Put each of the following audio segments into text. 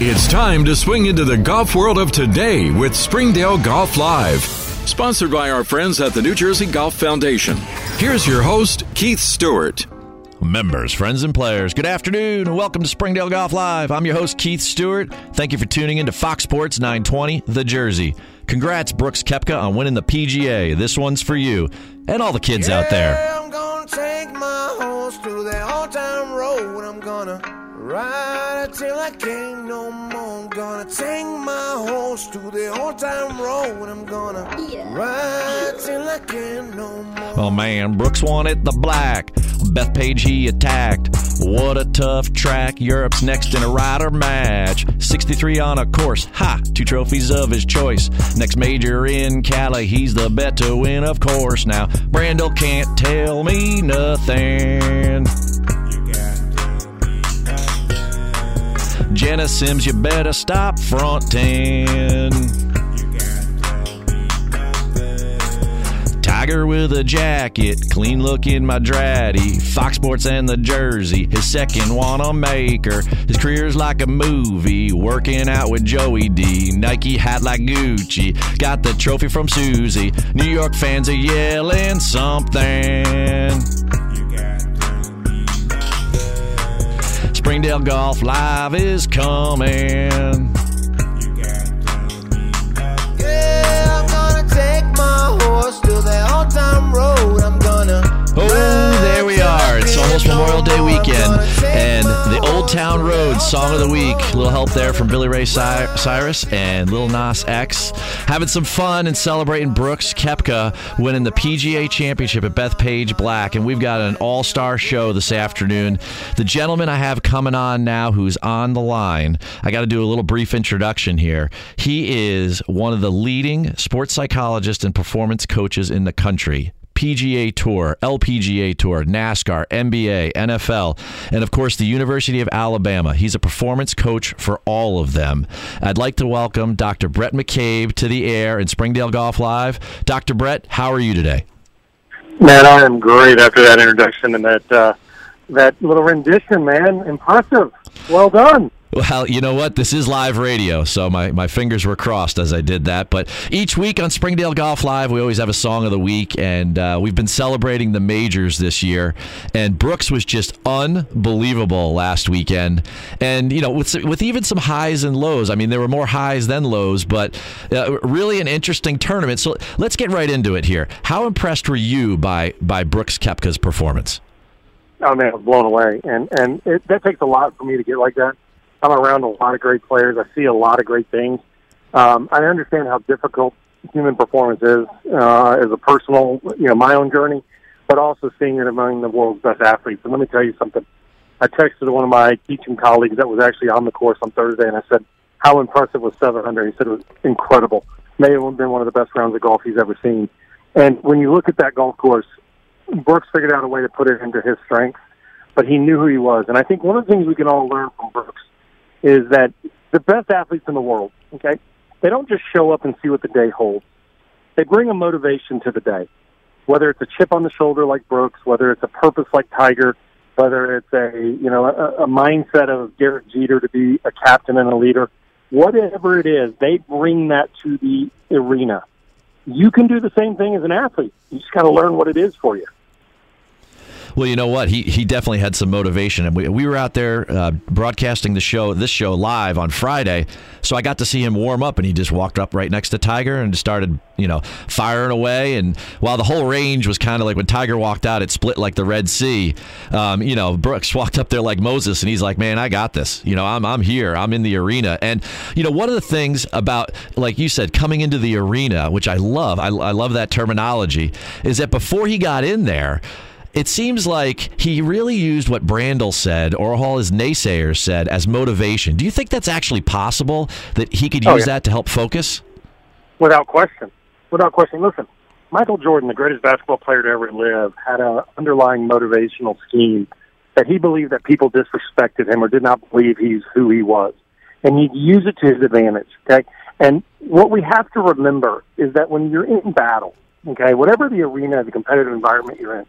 It's time to swing into the golf world of today with Springdale Golf Live. Sponsored by our friends at the New Jersey Golf Foundation. Here's your host, Keith Stewart. Members, friends, and players, good afternoon and welcome to Springdale Golf Live. I'm your host, Keith Stewart. Thank you for tuning in to Fox Sports 920, The Jersey. Congrats, Brooks Koepka, on winning the PGA. This one's for you and all the kids yeah, out there. I'm gonna take my horse to the old town road. I'm ride till I can't no more. I'm gonna take my horse to the old town road. I'm gonna ride till I can't no more. Oh man, Brooks wanted the black. Bethpage he attacked. What a tough track. Europe's next in a Ryder match. 63 on a course. Ha! Two trophies of his choice. Next major in Cali. He's the bet to win, of course. Now, Brandel can't tell me nothing. Jena Sims, you better stop fronting. Tiger with a jacket, clean look in my Draddy. Fox Sports and the jersey, his second Wanamaker. His career's like a movie, working out with Joey D. Nike hat like Gucci, got the trophy from Suzy. New York fans are yelling something. Springdale Golf Live is coming. Yeah, I'm gonna take my horse to the town road. I'm. Oh, there we are. It's almost Memorial Day weekend. And the Old Town Road Song of the Week. A little help there from Billy Ray Cyrus and Lil Nas X. Having some fun and celebrating Brooks Koepka winning the PGA Championship at Bethpage Black. And we've got an all star show this afternoon. The gentleman I have coming on now who's on the line, I got to do a little brief introduction here. He is one of the leading sports psychologists and performance coaches in the country. PGA Tour, LPGA Tour, NASCAR, NBA, NFL, and of course the University of Alabama. He's a performance coach for all of them. I'd like to welcome Dr. Bhrett McCabe to the air in Springdale Golf Live. Dr. Bhrett, how are you today? Man, I am great after that introduction and that uh, that little rendition, man. Impressive. Well done. Well, you know what? This is live radio, so my, my fingers were crossed as I did that. But each week on Springdale Golf Live, we always have a song of the week, and uh, we've been celebrating the majors this year. And Brooks was just unbelievable last weekend, and you know, with with even some highs and lows. I mean, there were more highs than lows, but uh, really an interesting tournament. So let's get right into it here. How impressed were you by by Brooks Koepka's performance? Oh man, I was blown away, and and it, that takes a lot for me to get like that. I'm around a lot of great players. I see a lot of great things. Um, I understand how difficult human performance is uh, as a personal, you know, my own journey, but also seeing it among the world's best athletes. And let me tell you something. I texted one of my teaching colleagues that was actually on the course on Thursday, and I said, "How impressive was 700?" He said it was incredible. May have been one of the best rounds of golf he's ever seen. And when you look at that golf course, Brooks figured out a way to put it into his strengths, but he knew who he was. And I think one of the things we can all learn from Brooks is that the best athletes in the world, okay, they don't just show up and see what the day holds. They bring a motivation to the day, whether it's a chip on the shoulder like Brooks, whether it's a purpose like Tiger, whether it's a you know a, a mindset of Derek Jeter to be a captain and a leader, whatever it is, they bring that to the arena. You can do the same thing as an athlete. You just got to learn what it is for you. Well, you know what? He he definitely had some motivation, and we, we were out there uh, broadcasting the show, this show live on Friday. So I got to see him warm up, and he just walked up right next to Tiger and started, you know, firing away. And while the whole range was kind of like when Tiger walked out, it split like the Red Sea. Um, you know, Brooks walked up there like Moses, and he's like, "Man, I got this. You know, I'm I'm here. I'm in the arena." And you know, one of the things about, like you said, coming into the arena, which I love, I, I love that terminology, is that before he got in there it seems like he really used what Brandel said or all his naysayers said as motivation. Do you think that's actually possible that he could oh, use Oh, yeah. that to help focus? Without question. Without question. Listen, Michael Jordan, the greatest basketball player to ever live, had an underlying motivational scheme that he believed that people disrespected him or did not believe he's who he was. And he'd use it to his advantage. Okay? And what we have to remember is that when you're in battle, okay, whatever the arena, the competitive environment you're in,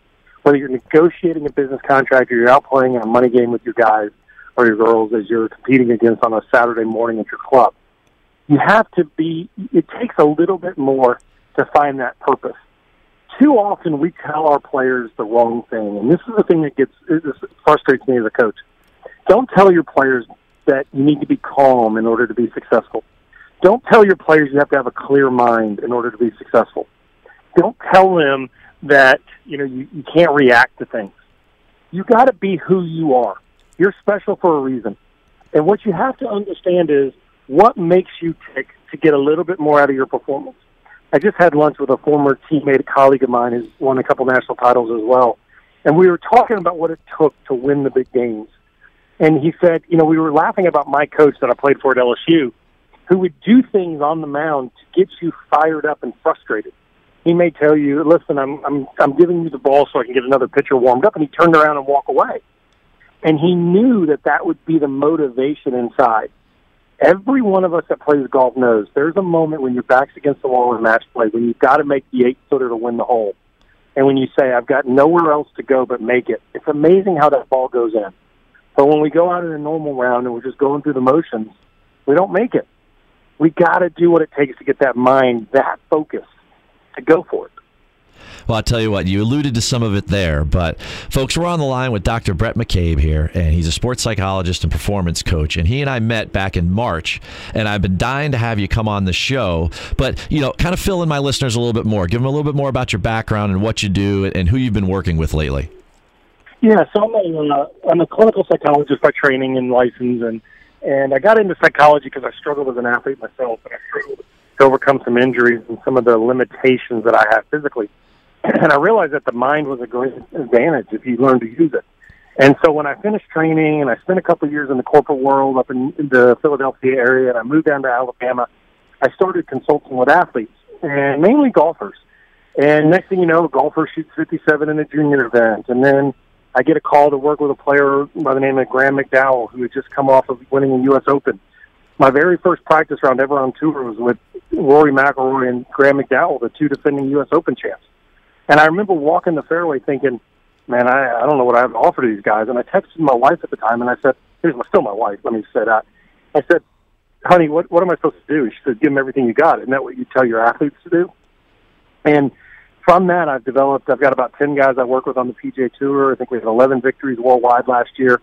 whether you're negotiating a business contract or you're out playing in a money game with your guys, for your girls as you're competing against on a Saturday morning at your club. You have to be. It takes a little bit more to find that purpose. Too often we tell our players the wrong thing, and this is the thing that gets this frustrates me as a coach. Don't tell your players that you need to be calm in order to be successful. Don't tell your players you have to have a clear mind in order to be successful. Don't tell them that you know you, you can't react to things. You got to be who you are. You're special for a reason, and what you have to understand is what makes you tick to get a little bit more out of your performance. I just had lunch with a former teammate, a colleague of mine, who's won a couple national titles as well, and we were talking about what it took to win the big games. And he said, you know, we were laughing about my coach that I played for at LSU, who would do things on the mound to get you fired up and frustrated. He may tell you, "Listen, I'm I'm I'm giving you the ball so I can get another pitcher warmed up," and he turned around and walk away. And he knew that that would be the motivation inside. Every one of us that plays golf knows there's a moment when your back's against the wall in match play when you've got to make the eight footer to win the hole. And when you say, I've got nowhere else to go but make it, it's amazing how that ball goes in. But when we go out in a normal round and we're just going through the motions, we don't make it. We got to do what it takes to get that mind that focus to go for it. Well, I'll tell you what, you alluded to some of it there, but folks, we're on the line with Dr. Bhrett McCabe here, and he's a sports psychologist and performance coach. And he and I met back in March, and I've been dying to have you come on the show. But, you know, kind of fill in my listeners a little bit more. Give them a little bit more about your background and what you do and who you've been working with lately. Yeah, so I'm a, uh, I'm a clinical psychologist by training and license, and and I got into psychology because I struggled as an athlete myself, and I struggled to overcome some injuries and some of the limitations that I have physically. And I realized that the mind was a great advantage if you learn to use it. And so when I finished training and I spent a couple of years in the corporate world up in, the Philadelphia area and I moved down to Alabama, I started consulting with athletes and mainly golfers. And next thing you know, a golfer shoots 57 in a junior event. And then I get a call to work with a player by the name of Graham McDowell, who had just come off of winning a U.S. Open. My very first practice round ever on tour was with Rory McIlroy and Graham McDowell, the two defending U.S. Open champs. And I remember walking the fairway thinking, man, I, I don't know what I have to offer to these guys. And I texted my wife at the time, and I said, here's my, still my wife, let me say that. I said, honey, what, what am I supposed to do? She said, give them everything you got. Isn't that what you tell your athletes to do? And from that, I've developed. I've got about ten guys I work with on the PGA Tour. I think we had 11 victories worldwide last year.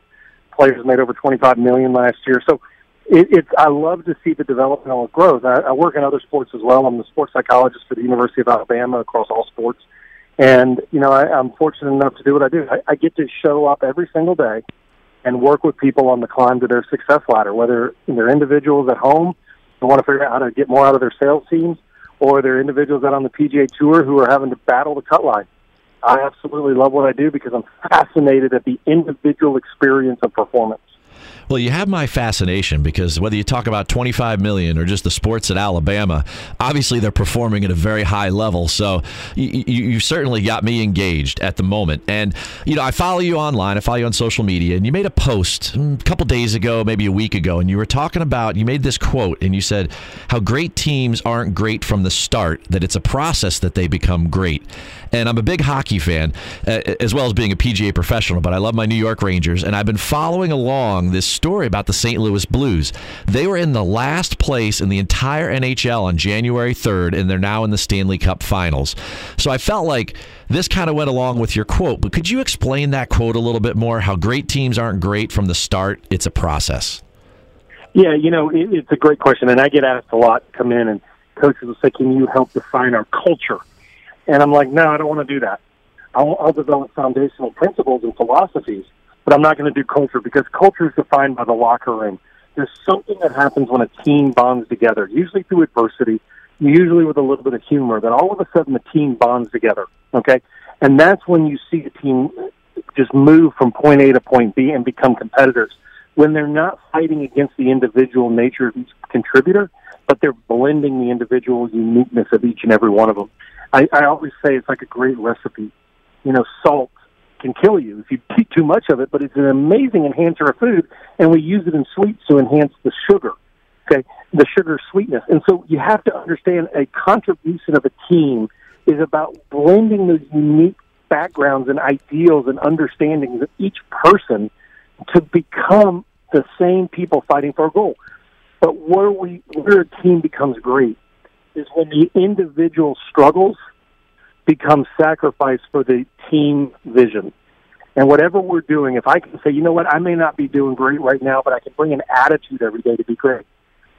Players made over 25 million last year. So it, it's. I love to see the developmental growth. I, I work in other sports as well. I'm the sports psychologist for the University of Alabama across all sports, and you know I, I'm fortunate enough to do what I do. I, I get to show up every single day and work with people on the climb to their success ladder, whether they're individuals at home who want to figure out how to get more out of their sales teams or there are individuals out on the PGA Tour who are having to battle the cut line. I absolutely love what I do because I'm fascinated at the individual experience of performance. Well, you have my fascination because whether you talk about 25 million or just the sports at Alabama, obviously they're performing at a very high level. So you, you, certainly got me engaged at the moment. And, you know, I follow you online, I follow you on social media, and you made a post mm, a couple days ago, maybe a week ago, and you were talking about, you made this quote, and you said how great teams aren't great from the start, that it's a process that they become great. And I'm a big hockey fan, as well as being a PGA professional, but I love my New York Rangers, and I've been following along this story about the St. Louis Blues. They were in the last place in the entire NHL on January 3rd, and they're now in the Stanley Cup Finals. So I felt like this kind of went along with your quote, but could you explain that quote a little bit more? How great teams aren't great from the start, it's a process. Yeah, you know, it, it's a great question, and I get asked a lot. Come in and coaches will say, "Can you help define our culture?" And I'm like, "No, I don't want to do that. I'll, I'll develop foundational principles and philosophies but I'm not going to do culture because culture is defined by the locker room. There's something that happens when a team bonds together, usually through adversity, usually with a little bit of humor, that all of a sudden the team bonds together. Okay? And that's when you see a team just move from point A to point B and become competitors. When they're not fighting against the individual nature of each contributor, but they're blending the individual uniqueness of each and every one of them. I, I always say it's like a great recipe. You know, salt can kill you if you eat too much of it, but it's an amazing enhancer of food, and we use it in sweets to enhance the sugar, okay, the sugar sweetness. And so you have to understand a contribution of a team is about blending those unique backgrounds and ideals and understandings of each person to become the same people fighting for a goal. But where we where a team becomes great is when the individual struggles become sacrifice for the team vision. And whatever we're doing, if I can say, you know what, I may not be doing great right now, but I can bring an attitude every day to be great,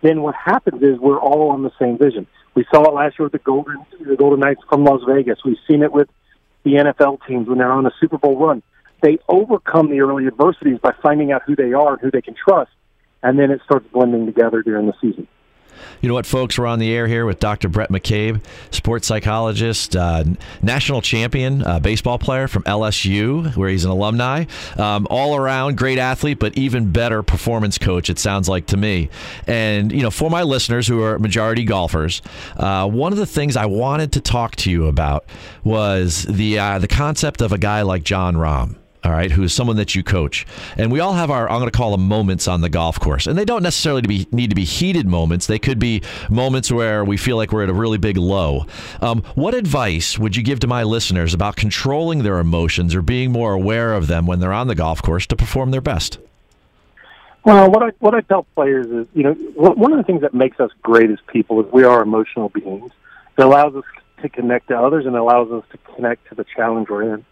then what happens is we're all on the same vision. We saw it last year with the Golden the Golden Knights from Las Vegas. We've seen it with the NFL teams when they're on a Super Bowl run. They overcome the early adversities by finding out who they are and who they can trust, and then it starts blending together during the season. You know what, folks? We're on the air here with Dr. Bhrett McCabe, sports psychologist, uh, national champion uh, baseball player from LSU, where he's an alumni. Um, all around great athlete, but even better performance coach, it sounds like to me. And, you know, for my listeners who are majority golfers, uh, one of the things I wanted to talk to you about was the, uh, the concept of a guy like Jon Rahm all right, who is someone that you coach. And we all have our, I'm going to call them moments on the golf course. And they don't necessarily be, need to be heated moments. They could be moments where we feel like we're at a really big low. Um, what advice would you give to my listeners about controlling their emotions or being more aware of them when they're on the golf course to perform their best? Well, what I what I tell players is, you know, one of the things that makes us great as people is we are emotional beings. It allows us to connect to others and allows us to connect to the challenge we're in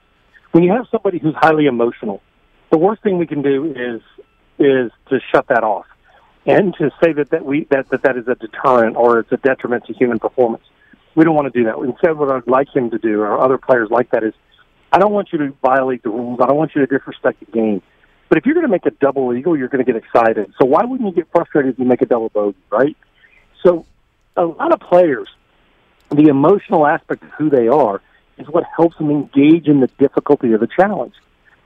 when you have somebody who's highly emotional, the worst thing we can do is is to shut that off and to say that that we that that, that is a deterrent or it's a detriment to human performance. We don't want to do that. Instead, what I'd like him to do, or other players like that, is I don't want you to violate the rules. I don't want you to disrespect the game. But if you're going to make a double eagle, you're going to get excited. So why wouldn't you get frustrated if you make a double bogey, right? So a lot of players, the emotional aspect of who they are is what helps them engage in the difficulty of the challenge.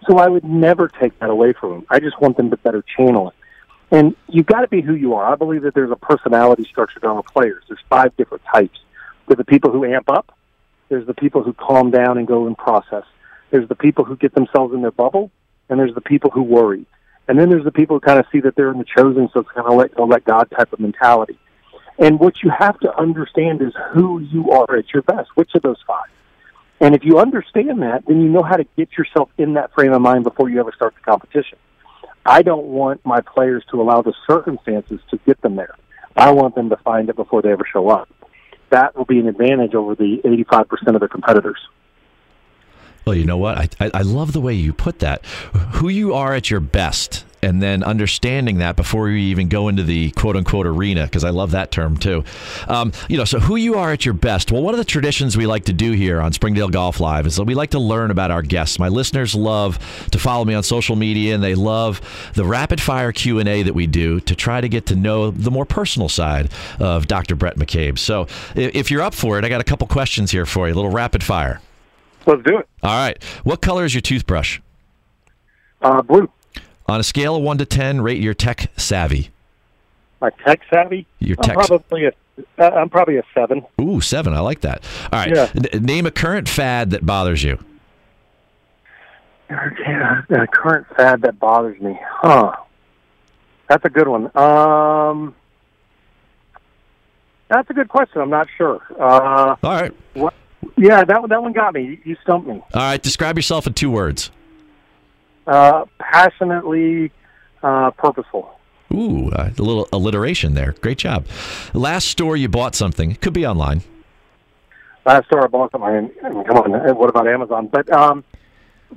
So I would never take that away from them. I just want them to better channel it. And you've got to be who you are. I believe that there's a personality structure to our players. There's five different types. There's the people who amp up. There's the people who calm down and go and process. There's the people who get themselves in their bubble, and there's the people who worry. And then there's the people who kind of see that they're in the chosen, so it's kind of let go, let God type of mentality. And what you have to understand is who you are at your best. Which of those five? And if you understand that, then you know how to get yourself in that frame of mind before you ever start the competition. I don't want my players to allow the circumstances to get them there. I want them to find it before they ever show up. That will be an advantage over the 85% of their competitors. Well, you know what? I, I, I love the way you put that. Who you are at your best and then understanding that before you even go into the quote unquote arena, because I love that term too. Um, you know, so who you are at your best. Well, one of the traditions we like to do here on Springdale Golf Live is that we like to learn about our guests. My listeners love to follow me on social media, and they love the rapid fire Q and A that we do to try to get to know the more personal side of Dr. Bhrett McCabe. So, if you're up for it, I got a couple questions here for you, a little rapid fire. Let's do it. All right. What color is your toothbrush? Uh, blue. On a scale of one to ten, rate your tech savvy. My tech savvy? Your I'm tech. probably a. Uh, I'm probably a seven. Ooh, seven. I like that. All right. Yeah. N- name a current fad that bothers you. Yeah, a current fad that bothers me. Huh. That's a good one. Um, that's a good question. I'm not sure. Uh, All right. what? Yeah, that. That one got me. You stumped me. All right. Describe yourself in two words. Uh, passionately uh, purposeful. Ooh, uh, a little alliteration there. Great job. Last store you bought something. It could be online. Last store I bought something. I mean, come on. What about Amazon? But um,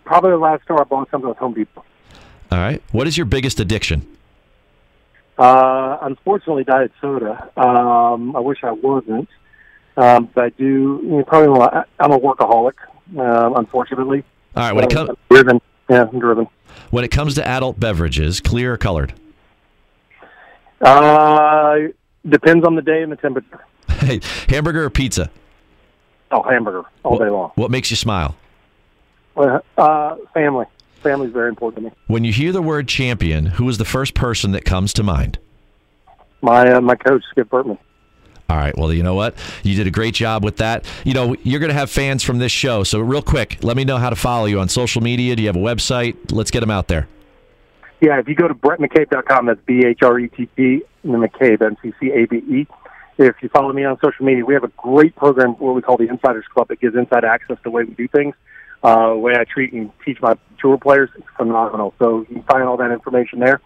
probably the last store I bought something was Home Depot. All right. What is your biggest addiction? Uh, unfortunately, diet soda. Um, I wish I wasn't, um, but I do. You know, probably I'm a workaholic. Um, unfortunately, All right. When it Uh, comes driven. Yeah, I'm driven. when it comes to adult beverages, clear or colored? Uh, depends on the day and the temperature. Hey, hamburger or pizza? Oh, hamburger all day long. What makes you smile? Uh, family. Family is very important to me. When you hear the word champion, who is the first person that comes to mind? My uh, my coach Skip Bertman. All right. Well, you know what? You did a great job with that. You know, you're going to have fans from this show. So, real quick, let me know how to follow you on social media. Do you have a website? Let's get them out there. Yeah, if you go to bhrettmccabe.com, that's B H R E T T, McCabe, M C C A B E. If you follow me on social media, we have a great program, what we call the Insiders Club, that gives inside access to the way we do things, uh, the way I treat and teach my tour players. It's phenomenal. So you can find all that information there.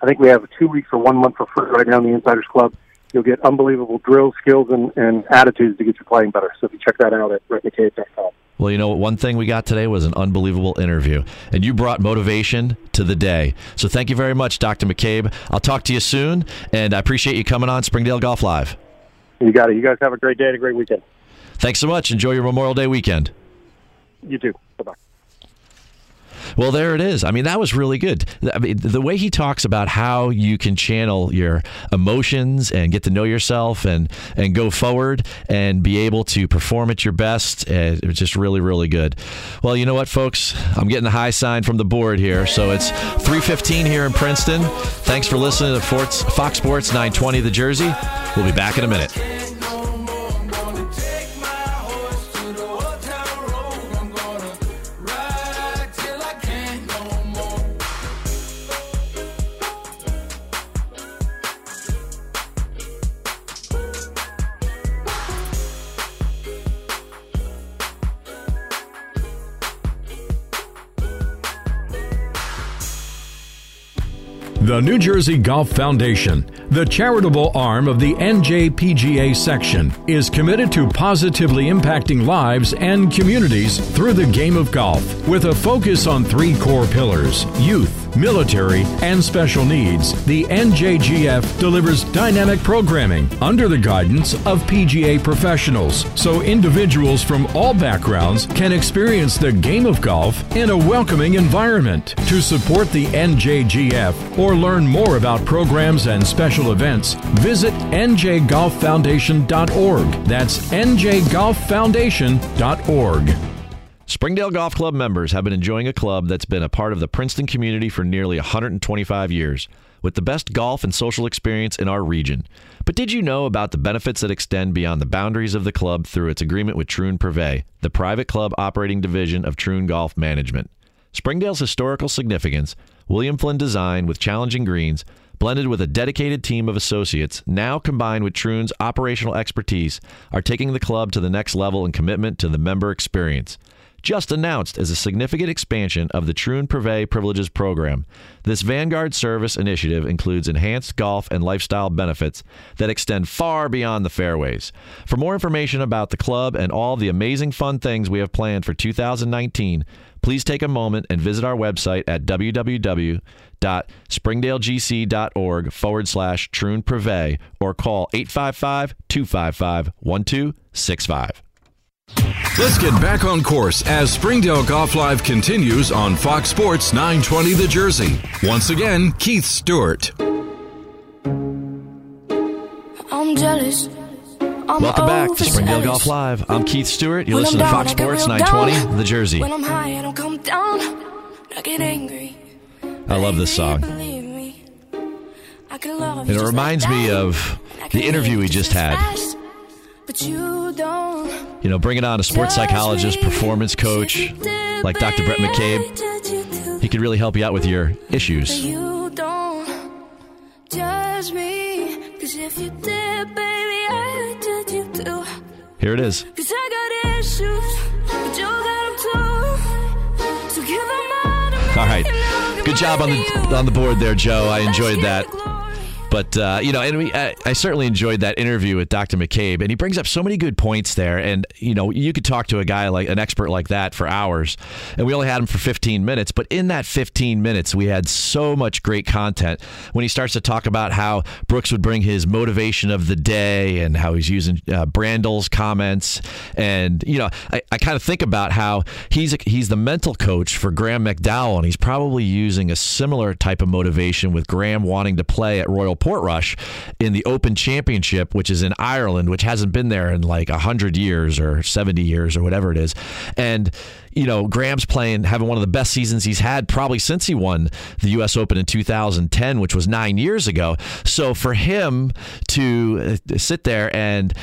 I think we have two weeks or one month for free right now in the Insiders Club. You'll get unbelievable drill skills, and, and attitudes to get you playing better. So if you check that out at bhrettmccabe.com. Well, you know, one thing we got today was an unbelievable interview, and you brought motivation to the day. So thank you very much, Dr. McCabe. I'll talk to you soon, and I appreciate you coming on Springdale Golf Live. You got it. You guys have a great day and a great weekend. Thanks so much. Enjoy your Memorial Day weekend. You too. Bye bye. Well, there it is. I mean, that was really good. I mean, the way he talks about how you can channel your emotions and get to know yourself and and go forward and be able to perform at your best, uh, it was just really, really good. Well, you know what, folks? I'm getting the high sign from the board here, so it's 3:15 here in Princeton. Thanks for listening to Fox Sports 920 The Jersey. We'll be back in a minute. The New Jersey Golf Foundation, the charitable arm of the NJPGA section, is committed to positively impacting lives and communities through the game of golf with a focus on three core pillars youth, military, and special needs. The NJGF delivers dynamic programming under the guidance of PGA professionals so individuals from all backgrounds can experience the game of golf in a welcoming environment. To support the NJGF or learn more about programs and special events, visit njgolffoundation.org. That's njgolffoundation.org. Springdale Golf Club members have been enjoying a club that's been a part of the Princeton community for nearly 125 years, with the best golf and social experience in our region. But did you know about the benefits that extend beyond the boundaries of the club through its agreement with Troon Privé, the private club operating division of Troon Golf Management? Springdale's historical significance, William Flynn design with challenging greens, blended with a dedicated team of associates, now combined with Troon's operational expertise, are taking the club to the next level in commitment to the member experience just announced as a significant expansion of the Troon Privé Privileges program. This Vanguard service initiative includes enhanced golf and lifestyle benefits that extend far beyond the fairways. For more information about the club and all the amazing fun things we have planned for 2019, please take a moment and visit our website at www.springdalegc.org forward slash Troon Privé or call 855 255 1265. Let's get back on course as Springdale Golf Live continues on Fox Sports 920 The Jersey. Once again, Keith Stewart. I'm jealous. I'm Welcome back to Springdale Golf Live. I'm Keith Stewart. You listen to Fox Sports 920 The Jersey. When I'm high, I don't come down. I get angry. I love this song. And And it reminds me of the interview we just had. But you don't. You know, bringing on a sports psychologist, performance coach like Dr. Bhrett McCabe. He could really help you out with your issues. You don't judge me. Cause if you did, baby, I judge you too. Here it is. Cause I got issues, but you got them too. So give them all to me. All right. Good job on the on the board there, Joe. I enjoyed that. But uh, you know, and we, I, I certainly enjoyed that interview with Dr. McCabe, and he brings up so many good points there. And you know, you could talk to a guy like an expert like that for hours, and we only had him for 15 minutes. But in that 15 minutes, we had so much great content. When he starts to talk about how Brooks would bring his motivation of the day, and how he's using uh, Brandel's comments, and you know, I, I kind of think about how he's a, he's the mental coach for Graham McDowell, and he's probably using a similar type of motivation with Graham wanting to play at Royal Portrush in the Open Championship, which is in Ireland, which hasn't been there in like 100 years or 70 years or whatever it is. And you know, Graham's playing, having one of the best seasons he's had probably since he won the U.S. Open in 2010, which was nine years ago. So for him to uh, sit there and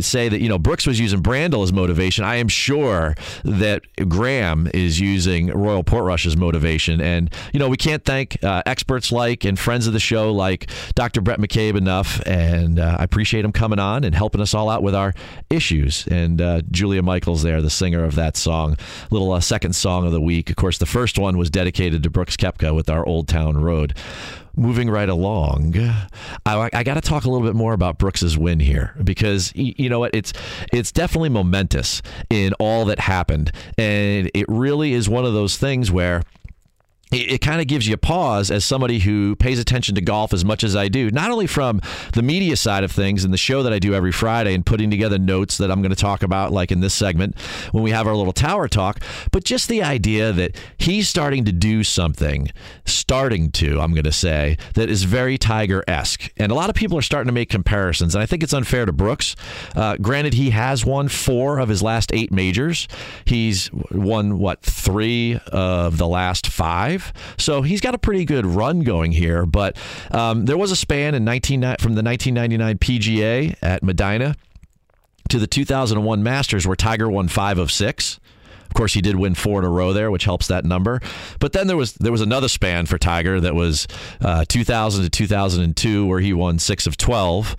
say that, you know, Brooks was using Brandel as motivation, I am sure that Graham is using Royal Portrush as motivation. And, you know, we can't thank uh, experts like and friends of the show like Dr. Bhrett McCabe enough. And uh, I appreciate him coming on and helping us all out with our issues. And uh, Julia Michaels there, the singer of that song little uh, second song of the week. Of course, the first one was dedicated to Brooks Koepka with our Old Town Road. Moving right along, I, I got to talk a little bit more about Brooks's win here because you know what it's it's definitely momentous in all that happened, and it really is one of those things where it, it kind of gives you a pause as somebody who pays attention to golf as much as I do, not only from the media side of things and the show that I do every Friday and putting together notes that I'm going to talk about, like in this segment when we have our little tower talk, but just the idea that he's starting to do something, starting to, I'm going to say, that is very Tiger esque. And a lot of people are starting to make comparisons, and I think it's unfair to Brooks. Uh, granted, he has won four of his last eight majors, he's won, what, three of the last five? So he's got a pretty good run going here. But um, there was a span in 19, from the 1999 PGA at Medinah to the 2001 Masters where Tiger won five of six. Of course, he did win four in a row there, which helps that number. But then there was there was another span for Tiger that was uh, 2000 to 2002, where he won six of 12.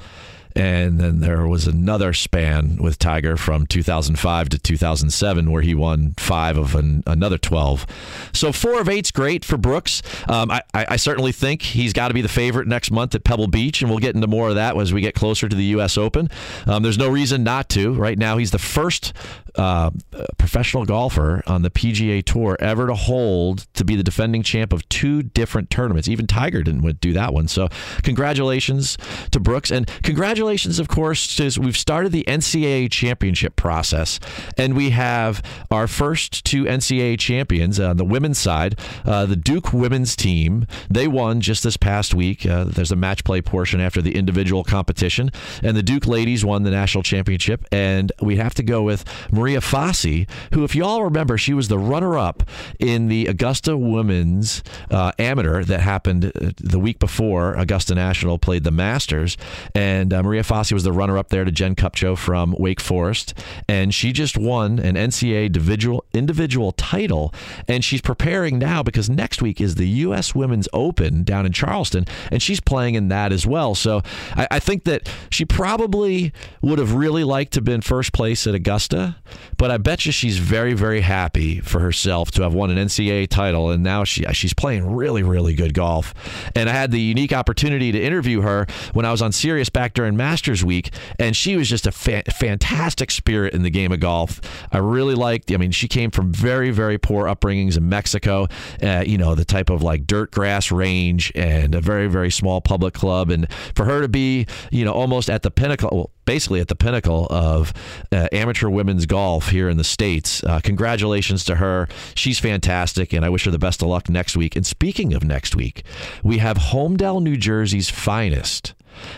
And then there was another span with Tiger from 2005 to 2007 where he won five of an, another 12. So four of eight's great for Brooks. Um, I, I, certainly think he's got to be the favorite next month at Pebble Beach, and we'll get into more of that as we get closer to the U.S. Open. Um, there's no reason not to. Right now, he's the first uh, professional golfer on the PGA Tour ever to hold to be the defending champ of two different tournaments. Even Tiger didn't do that one. So, congratulations to Brooks, and congratulations, of course, to we've started the NCAA championship process, and we have our first two NCAA champions on the women's side. Uh, the Duke women's team they won just this past week. Uh, there's a match play portion after the individual competition, and the Duke ladies won the national championship. And we have to go with. Maria Fassi, who, if you all remember, she was the runner up in the Augusta Women's uh, Amateur that happened uh, the week before Augusta National played the Masters. And uh, Maria Fassi was the runner up there to Jen Kupcho from Wake Forest. And she just won an NCAA individual, individual title. And she's preparing now because next week is the U.S. Women's Open down in Charleston. And she's playing in that as well. So I, I think that she probably would have really liked to have been first place at Augusta but I bet you she's very, very happy for herself to have won an NCAA title, and now she she's playing really, really good golf. And I had the unique opportunity to interview her when I was on Sirius back during Masters Week, and she was just a fa- fantastic spirit in the game of golf. I really liked. I mean, she came from very, very poor upbringings in Mexico. Uh, you know, the type of like dirt grass range and a very, very small public club, and for her to be, you know, almost at the pinnacle. Well, basically at the pinnacle of uh, amateur women's golf here in the States. Uh, congratulations to her. She's fantastic, and I wish her the best of luck next week. And speaking of next week, we have Holmdel, New Jersey's finest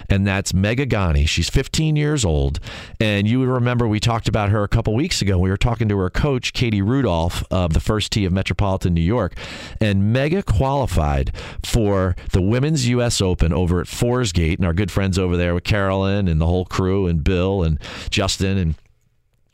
and that's Megha Ganne. She's 15 years old, and you remember we talked about her a couple weeks ago. We were talking to her coach, Katie Rudolph, of the first tee of Metropolitan New York, and Megha qualified for the Women's U.S. Open over at Forsgate, and our good friends over there with Carolyn and the whole crew, and Bill and Justin and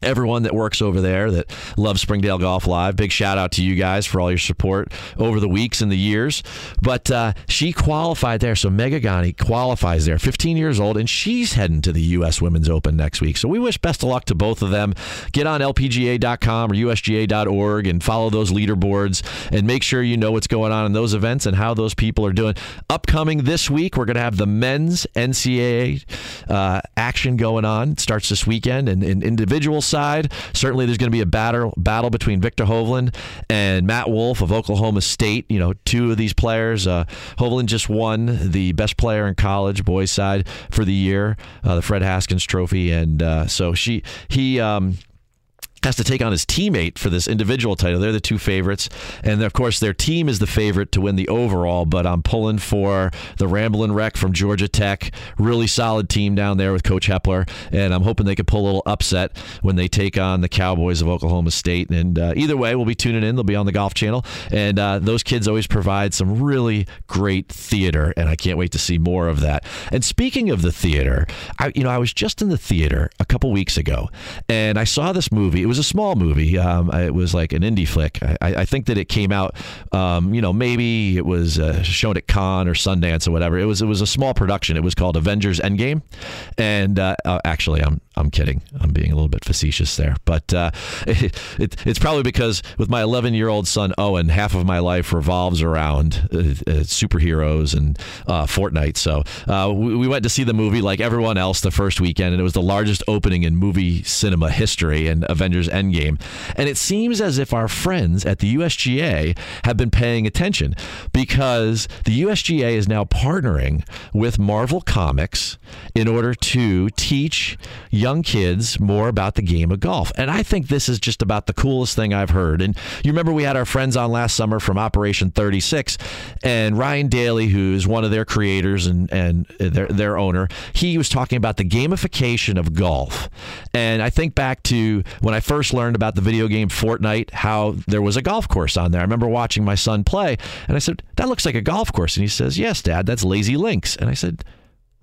everyone that works over there that loves Springdale Golf Live. Big shout out to you guys for all your support over the weeks and the years. But uh, she qualified there. So Megha Ganne qualifies there, 15 years old, and she's heading to the U.S. Women's Open next week. So we wish best of luck to both of them. Get on lpga.com or usga.org and follow those leaderboards and make sure you know what's going on in those events and how those people are doing. Upcoming this week, we're going to have the men's NCAA uh, action going on. It starts this weekend and, and individuals side, certainly there's going to be a battle battle between Viktor Hovland and Matt Wolff of Oklahoma State. You know, two of these players. Uh, Hovland just won the best player in college boys side for the year, uh, the Fred Haskins Trophy, and uh, so she he. Um, has to take on his teammate for this individual title. They're the two favorites. And of course, their team is the favorite to win the overall, but I'm pulling for the Ramblin' Wreck from Georgia Tech. Really solid team down there with Coach Heppler. And I'm hoping they could pull a little upset when they take on the Cowboys of Oklahoma State. And uh, either way, we'll be tuning in. They'll be on the Golf Channel. And uh, those kids always provide some really great theater. And I can't wait to see more of that. And speaking of the theater, I, you know, I was just in the theater a couple weeks ago and I saw this movie was a small movie. Um, it was like an indie flick. I, I think that it came out, um, you know, maybe it was uh, shown at Cannes or Sundance or whatever. It was it was a small production. It was called Avengers Endgame, and uh, uh, actually, I'm I'm kidding. I'm being a little bit facetious there, but uh, it, it, it's probably because with my 11 year old son Owen, half of my life revolves around uh, uh, superheroes and uh, Fortnite. So uh, we, we, went to see the movie like everyone else the first weekend, and it was the largest opening in movie cinema history and Avengers Endgame. And it seems as if our friends at the USGA have been paying attention because the USGA is now partnering with Marvel Comics in order to teach young kids more about the game of golf. And I think this is just about the coolest thing I've heard. And you remember we had our friends on last summer from Operation 36, and Ryan Daly, who's one of their creators and, and their, their owner, he was talking about the gamification of golf. And I think back to when I first learned about the video game Fortnite, how there was a golf course on there. I remember watching my son play, and I said, That looks like a golf course. And he says, Yes, Dad, that's Lazy Links. And I said,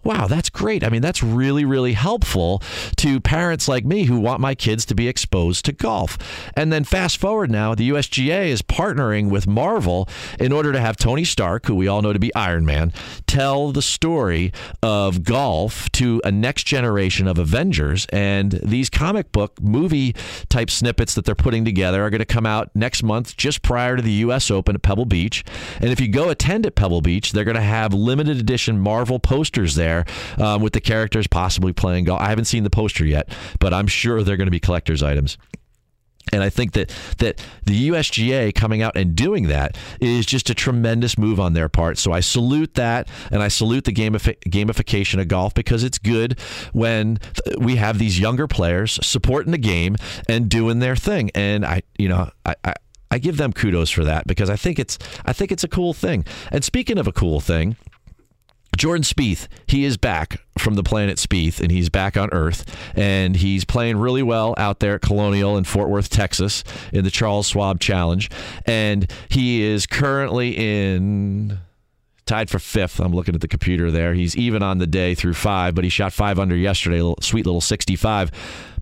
Wow, that's great. I mean, that's really, really helpful to parents like me who want my kids to be exposed to golf. And then fast forward now, the USGA is partnering with Marvel in order to have Tony Stark, who we all know to be Iron Man, tell the story of golf to a next generation of Avengers. And these comic book movie type snippets that they're putting together are going to come out next month, just prior to the U.S. Open at Pebble Beach. And if you go attend at Pebble Beach, they're going to have limited edition Marvel posters there there um, with the characters possibly playing golf. I haven't seen the poster yet, but I'm sure they're going to be collector's items. And I think that that the USGA coming out and doing that is just a tremendous move on their part. So I salute that, and I salute the gamifi- gamification of golf because it's good when we have these younger players supporting the game and doing their thing. And I, you know, I, I I give them kudos for that because I think it's I think it's a cool thing. And speaking of a cool thing, Jordan Spieth, he is back from the planet Spieth, and he's back on Earth, and he's playing really well out there at Colonial in Fort Worth, Texas, in the Charles Schwab Challenge, and he is currently in tied for fifth. I'm looking at the computer there. He's even on the day through five, but he shot five under yesterday, a sweet little 65.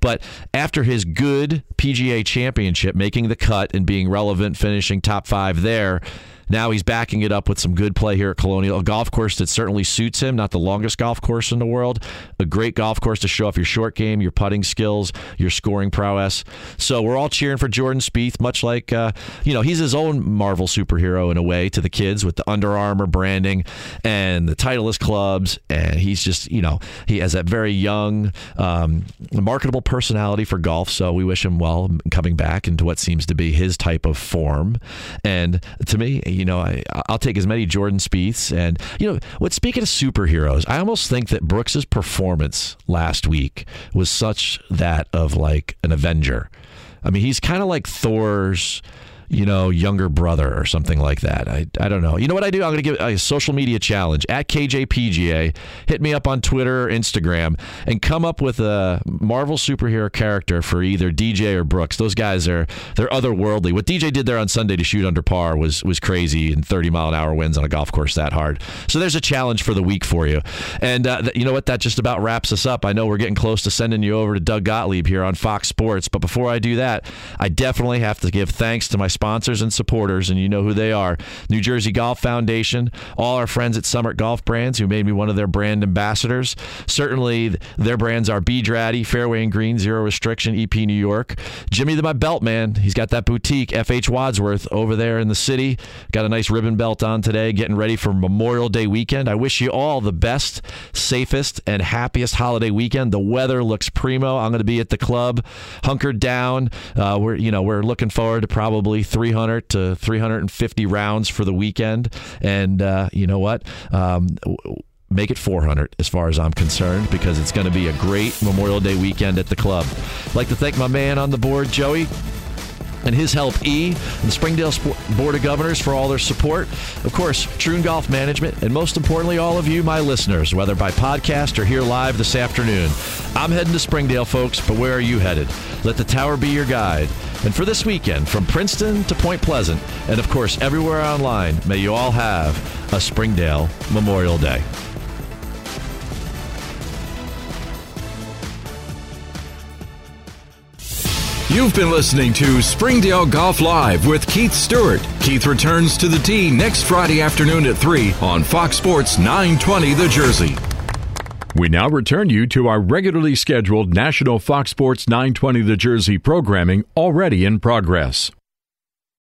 But after his good PGA championship, making the cut and being relevant, finishing top five there, now he's backing it up with some good play here at Colonial, a golf course that certainly suits him. Not the longest golf course in the world, a great golf course to show off your short game, your putting skills, your scoring prowess. So we're all cheering for Jordan Spieth, much like uh, you know he's his own Marvel superhero in a way to the kids with the Under Armour branding and the Titleist clubs, and he's just you know he has that very young, um, marketable personality for golf. So we wish him well coming back into what seems to be his type of form. And to me, you know, I, I'll take as many Jordan Spieths. And, you know, what speaking of superheroes, I almost think that Brooks's performance last week was such that of like an Avenger. I mean, he's kind of like Thor's you know, younger brother or something like that. I, I don't know. You know what I do? I'm going to give a social media challenge at KJPGA. Hit me up on Twitter or Instagram and come up with a Marvel superhero character for either DJ or Brooks. Those guys are they're otherworldly. What DJ did there on Sunday to shoot under par was was crazy and 30 mile an hour winds on a golf course that hard. So there's a challenge for the week for you. And uh, you know what? That just about wraps us up. I know we're getting close to sending you over to Doug Gottlieb here on Fox Sports, but before I do that, I definitely have to give thanks to my sponsors and supporters, and you know who they are New Jersey Golf Foundation, all our friends at Summit Golf Brands, who made me one of their brand ambassadors. Certainly, their brands are B Draddy, Fairway and Green, Zero Restriction, EP New York. Jimmy the My Belt Man, he's got that boutique, FH Wadsworth, over there in the city. Got a nice ribbon belt on today, getting ready for Memorial Day weekend. I wish you all the best, safest, and happiest holiday weekend. The weather looks primo. I'm going to be at the club, hunkered down. Uh, we're you know we're looking forward to probably 300 to 350 rounds for the weekend. And uh, you know what? Um, make it 400 as far as I'm concerned because it's going to be a great Memorial Day weekend at the club. I'd like to thank my man on the board, Joey and his help E and the Springdale Board of Governors for all their support. Of course, Troon Golf Management, and most importantly, all of you, my listeners, whether by podcast or here live this afternoon. I'm heading to Springdale, folks, but where are you headed? Let the tower be your guide. And for this weekend, from Princeton to Point Pleasant, and of course, everywhere online, may you all have a Springdale Memorial Day. You've been listening to Springdale Golf Live with Keith Stewart. Keith returns to the tee next Friday afternoon at 3 on Fox Sports 920 The Jersey. We now return you to our regularly scheduled National Fox Sports 920 The Jersey programming already in progress.